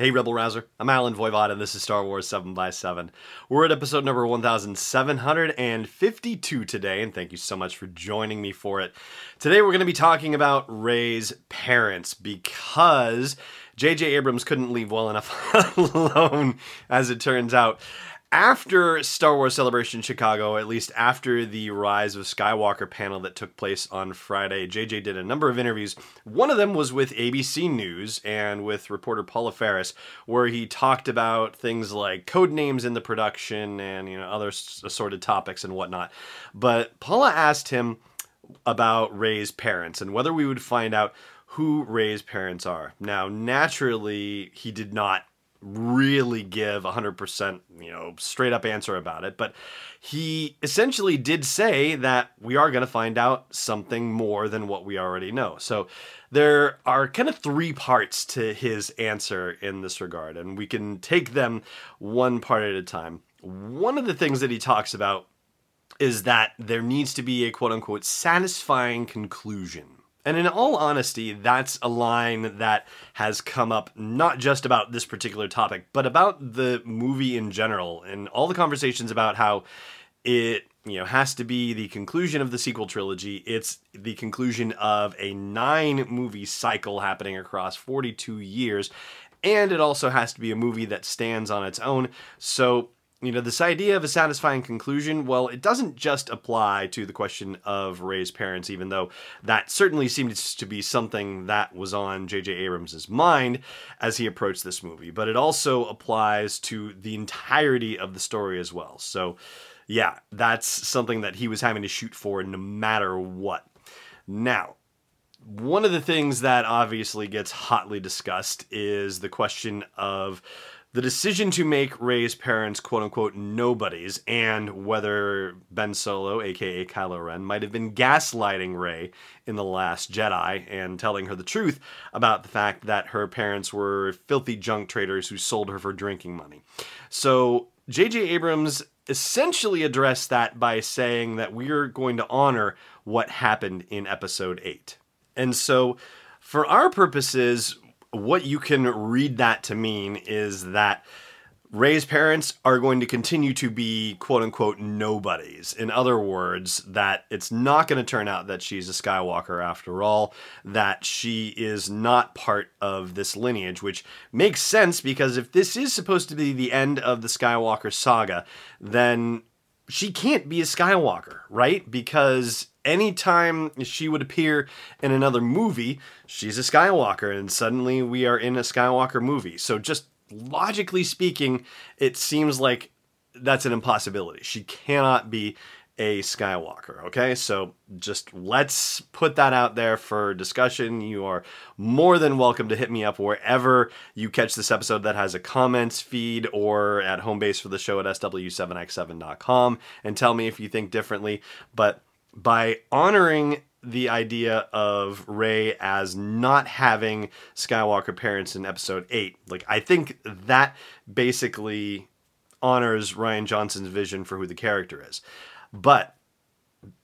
Hey, Rebel Rouser. I'm Allen Voivod, and this is Star Wars 7 by 7 We're at episode number 1752 today, and thank you so much for joining me for it. Today, we're going to be talking about Rey's parents because J.J. Abrams couldn't leave well enough alone, as it turns out after Star Wars Celebration Chicago, at least after the Rise of Skywalker panel that took place on Friday, JJ did a number of interviews. One of them was with ABC News and with reporter Paula Faris, where he talked about things like code names in the production and you know other assorted topics and whatnot. But Paula asked him about Rey's parents and whether we would find out who Rey's parents are. Now, naturally, he did not really give 100% you know straight up answer about it. But he essentially did say that we are going to find out something more than what we already know. So there are kind of three parts to his answer in this regard and we can take them one part at a time. One of the things that he talks about is that there needs to be a quote unquote satisfying conclusion and in all honesty, that's a line that has come up not just about this particular topic, but about the movie in general and all the conversations about how it you know has to be the conclusion of the sequel trilogy. It's the conclusion of a nine movie cycle happening across 42 years. And it also has to be a movie that stands on its own. So you know, this idea of a satisfying conclusion, well, it doesn't just apply to the question of Rey's parents, even though that certainly seemed to be something that was on J.J. Abrams' mind as he approached this movie, but it also applies to the entirety of the story as well. So, yeah, that's something that he was having to shoot for no matter what. Now, one of the things that obviously gets hotly discussed is the question of the decision to make Rey's parents quote unquote nobodies and whether Ben Solo, aka Kylo Ren, might have been gaslighting Rey in The Last Jedi and telling her the truth about the fact that her parents were filthy junk traders who sold her for drinking money. So J.J. Abrams essentially addressed that by saying that we're going to honor what happened in episode 8. And so for our purposes, what you can read that to mean is that Rey's parents are going to continue to be quote unquote nobodies. In other words, that it's not going to turn out that she's a Skywalker after all, that she is not part of this lineage, which makes sense because if this is supposed to be the end of the Skywalker saga, then she can't be a Skywalker, right? Because anytime she would appear in another movie, she's a Skywalker, and suddenly we are in a Skywalker movie. So, just logically speaking, it seems like that's an impossibility. She cannot be a Skywalker, okay? So, just let's put that out there for discussion. You are more than welcome to hit me up wherever you catch this episode that has a comments feed or at home base for the show at sw7x7.com and tell me if you think differently. But by honoring the idea of Rey as not having Skywalker parents in episode 8. Like I think that basically honors Rian Johnson's vision for who the character is. But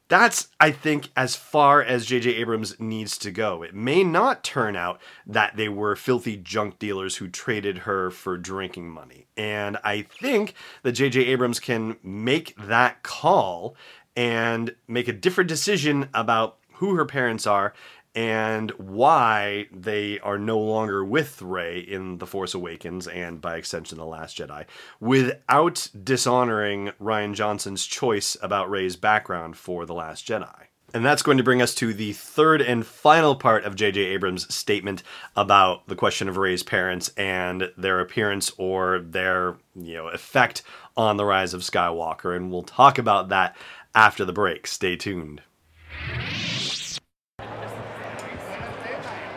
that's I think as far as JJ Abrams needs to go. It may not turn out that they were filthy junk dealers who traded her for drinking money. And I think that JJ Abrams can make that call and make a different decision about who her parents are and why they are no longer with Rey in The Force Awakens and by extension The Last Jedi without dishonoring Rian Johnson's choice about Rey's background for The Last Jedi. And that's going to bring us to the third and final part of J.J. Abrams' statement about the question of Rey's parents and their appearance or their, you know, effect on The Rise of Skywalker, and we'll talk about that after the break. Stay tuned.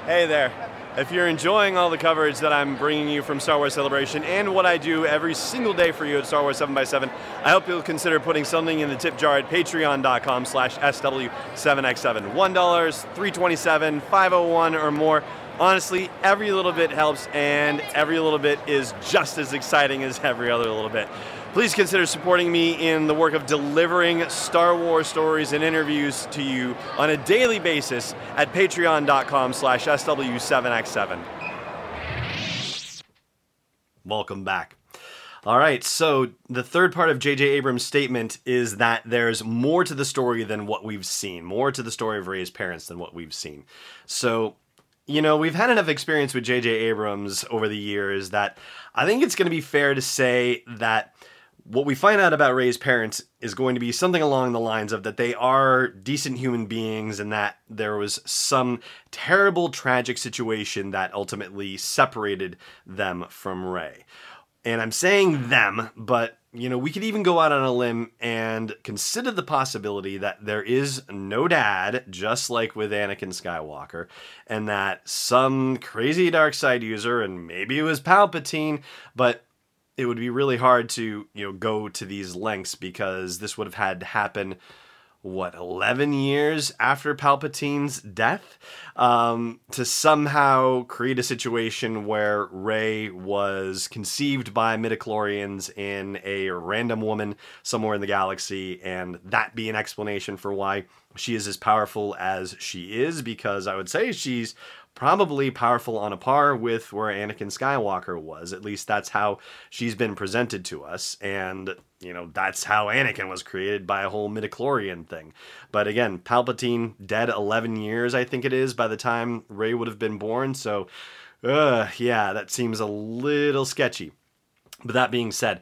Hey there. If you're enjoying all the coverage that I'm bringing you from Star Wars Celebration and what I do every single day for you at Star Wars 7x7, I hope you'll consider putting something in the tip jar at patreon.com slash SW7x7. $1, 327 501 or more. Honestly, every little bit helps and every little bit is just as exciting as every other little bit. Please consider supporting me in the work of delivering Star Wars stories and interviews to you on a daily basis at patreon.com slash SW7x7. Welcome back. All right, so the third part of J.J. Abrams' statement is that there's more to the story than what we've seen, more to the story of Rey's parents than what we've seen. So, you know, we've had enough experience with J.J. Abrams over the years that I think it's going to be fair to say that what we find out about Rey's parents is going to be something along the lines of that they are decent human beings and that there was some terrible tragic situation that ultimately separated them from Rey. And I'm saying them, but you know, we could even go out on a limb and consider the possibility that there is no dad, just like with Anakin Skywalker, and that some crazy dark side user, and maybe it was Palpatine, but it would be really hard to you know go to these lengths because this would have had to happen what 11 years after palpatine's death? Um, to somehow create a situation where rey was conceived by midichlorians in a random woman somewhere in the galaxy and that be an explanation for why she is as powerful as she is because i would say she's probably powerful on a par with where Anakin Skywalker was. At least that's how she's been presented to us. And, you know, that's how Anakin was created by a whole midichlorian thing. But again, Palpatine dead 11 years, I think it is, by the time Rey would have been born. So, uh, yeah, that seems a little sketchy. But that being said,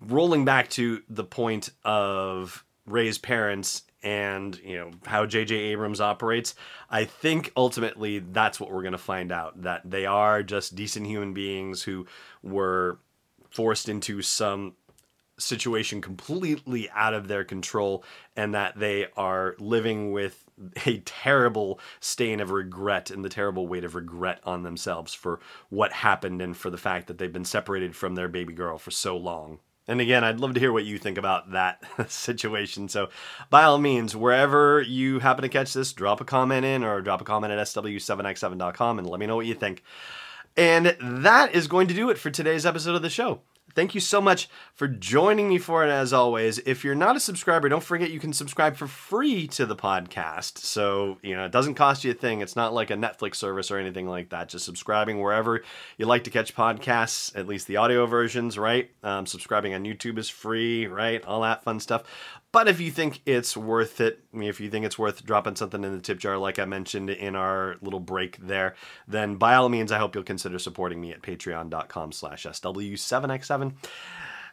rolling back to the point of Rey's parents and you know how J.J. Abrams operates, I think ultimately that's what we're going to find out that they are just decent human beings who were forced into some situation completely out of their control and that they are living with a terrible stain of regret and the terrible weight of regret on themselves for what happened and for the fact that they've been separated from their baby girl for so long. And again, I'd love to hear what you think about that situation. So, by all means, wherever you happen to catch this, drop a comment in or drop a comment at sw7x7.com and let me know what you think. And that is going to do it for today's episode of the show. Thank you so much for joining me for it as always. If you're not a subscriber, don't forget you can subscribe for free to the podcast. So, you know, it doesn't cost you a thing. It's not like a Netflix service or anything like that. Just subscribing wherever you like to catch podcasts, at least the audio versions, right? Um, subscribing on YouTube is free, right? All that fun stuff. But if you think it's worth it, if you think it's worth dropping something in the tip jar, like I mentioned in our little break there, then by all means, I hope you'll consider supporting me at patreon.com slash SW7x7.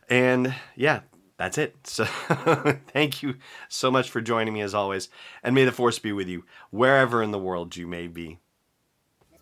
And yeah, that's it. So thank you so much for joining me as always. And may the force be with you wherever in the world you may be